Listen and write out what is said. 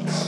you